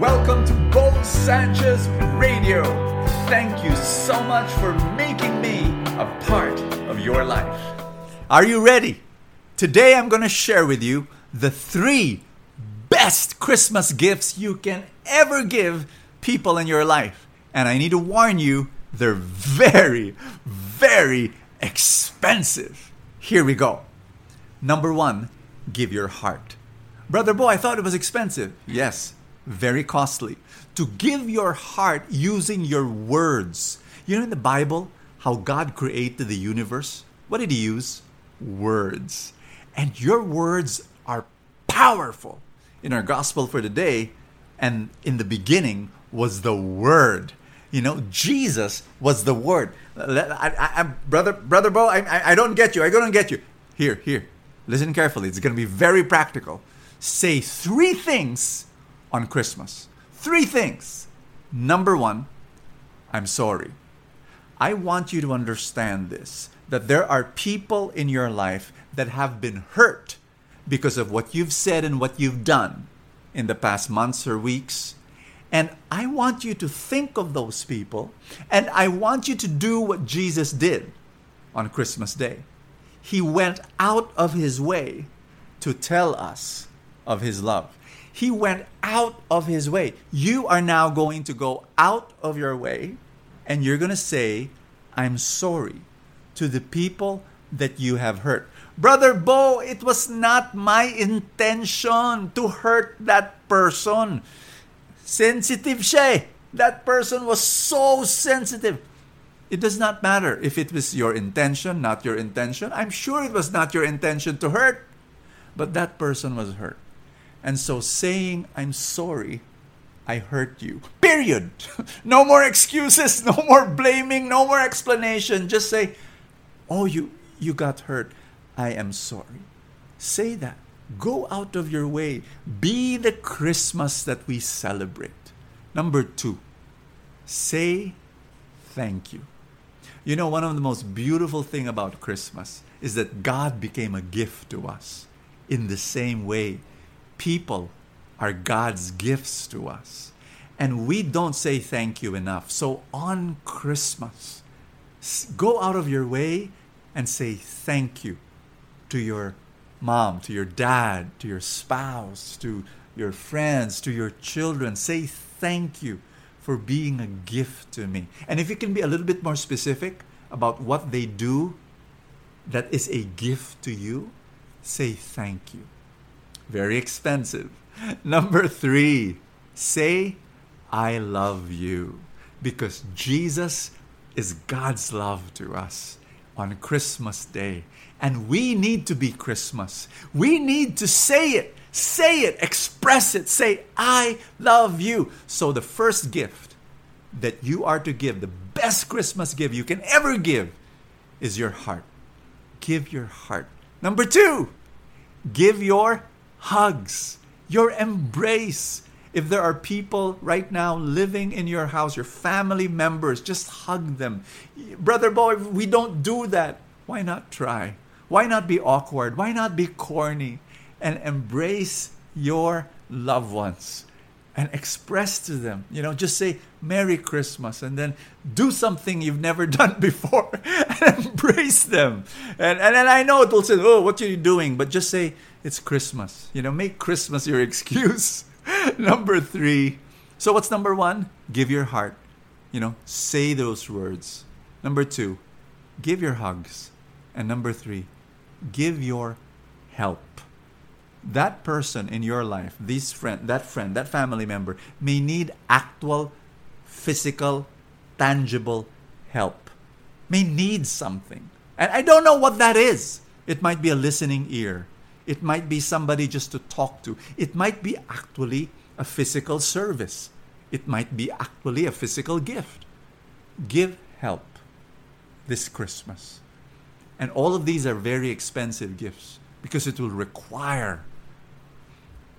Welcome to Bo Sanchez Radio. Thank you so much for making me a part of your life. Are you ready? Today I'm going to share with you the three best Christmas gifts you can ever give people in your life. And I need to warn you, they're very, very expensive. Here we go. Number one, give your heart. Brother Bo, I thought it was expensive. Yes, very costly. To give your heart using your words. You know in the Bible how God created the universe? What did He use? Words. And your words are powerful. In our gospel for today, and in the beginning was the Word. You know, Jesus was the Word. I, I, I, brother, brother Bo, I, I don't get you. I don't get you. Here, here. Listen carefully. It's going to be very practical. Say three things on Christmas. Three things. Number one, I'm sorry. I want you to understand this that there are people in your life that have been hurt because of what you've said and what you've done in the past months or weeks. And I want you to think of those people and I want you to do what Jesus did on Christmas Day. He went out of his way to tell us of his love. He went out of his way. You are now going to go out of your way and you're going to say, I'm sorry to the people that you have hurt. Brother Bo, it was not my intention to hurt that person. Sensitive siya. Eh. That person was so sensitive. It does not matter if it was your intention, not your intention. I'm sure it was not your intention to hurt, but that person was hurt. And so saying, I'm sorry, I hurt you. Period. no more excuses, no more blaming, no more explanation. Just say, Oh, you you got hurt. I am sorry. Say that. Go out of your way. Be the Christmas that we celebrate. Number two, say thank you. You know, one of the most beautiful thing about Christmas is that God became a gift to us. In the same way, people are God's gifts to us. And we don't say thank you enough. So on Christmas, go out of your way and say thank you to your mom, to your dad, to your spouse, to your friends, to your children. Say thank you for being a gift to me. And if you can be a little bit more specific about what they do that is a gift to you, say thank you. Very expensive. Number three, say, I love you. Because Jesus is God's love to us on Christmas Day. And we need to be Christmas. We need to say it, say it, express it, say, I love you. So, the first gift that you are to give, the best Christmas gift you can ever give, is your heart. Give your heart. Number two, give your hugs, your embrace. If there are people right now living in your house, your family members, just hug them. Brother Bo, we don't do that. Why not try? Why not be awkward? Why not be corny and embrace your loved ones and express to them? You know, just say Merry Christmas and then do something you've never done before and embrace them. And, and, and I know it will say, Oh, what are you doing? But just say, It's Christmas. You know, make Christmas your excuse. number three. So, what's number one? Give your heart. You know, say those words. Number two, give your hugs. And number three, give your help. That person in your life, this friend, that friend, that family member, may need actual, physical, tangible help. May need something. And I don't know what that is. It might be a listening ear. It might be somebody just to talk to. It might be actually a physical service. It might be actually a physical gift. Give help this Christmas. And all of these are very expensive gifts because it will require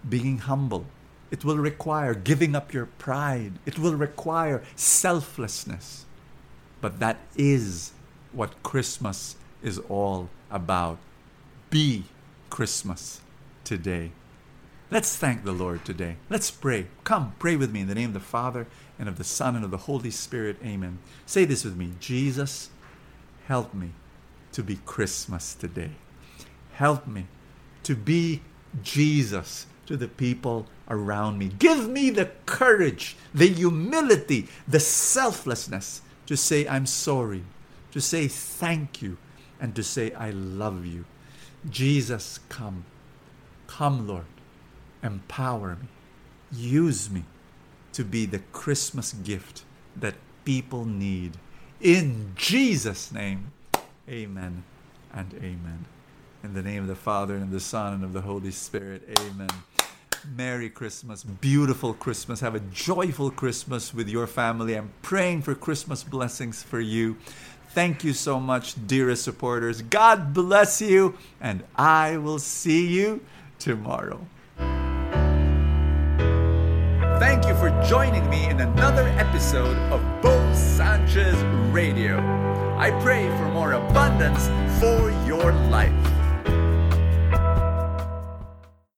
being humble. It will require giving up your pride. It will require selflessness. But that is what Christmas is all about. Be Christmas today. Let's thank the Lord today. Let's pray. Come, pray with me in the name of the Father and of the Son and of the Holy Spirit. Amen. Say this with me Jesus, help me to be Christmas today. Help me to be Jesus to the people around me. Give me the courage, the humility, the selflessness to say, I'm sorry, to say thank you, and to say, I love you. Jesus, come. Come, Lord. Empower me. Use me to be the Christmas gift that people need. In Jesus' name, amen and amen. In the name of the Father, and of the Son, and of the Holy Spirit, amen. Merry Christmas, beautiful Christmas. Have a joyful Christmas with your family. I'm praying for Christmas blessings for you. Thank you so much, dearest supporters. God bless you, and I will see you tomorrow. Thank you for joining me in another episode of Bo Sanchez Radio. I pray for more abundance for your life.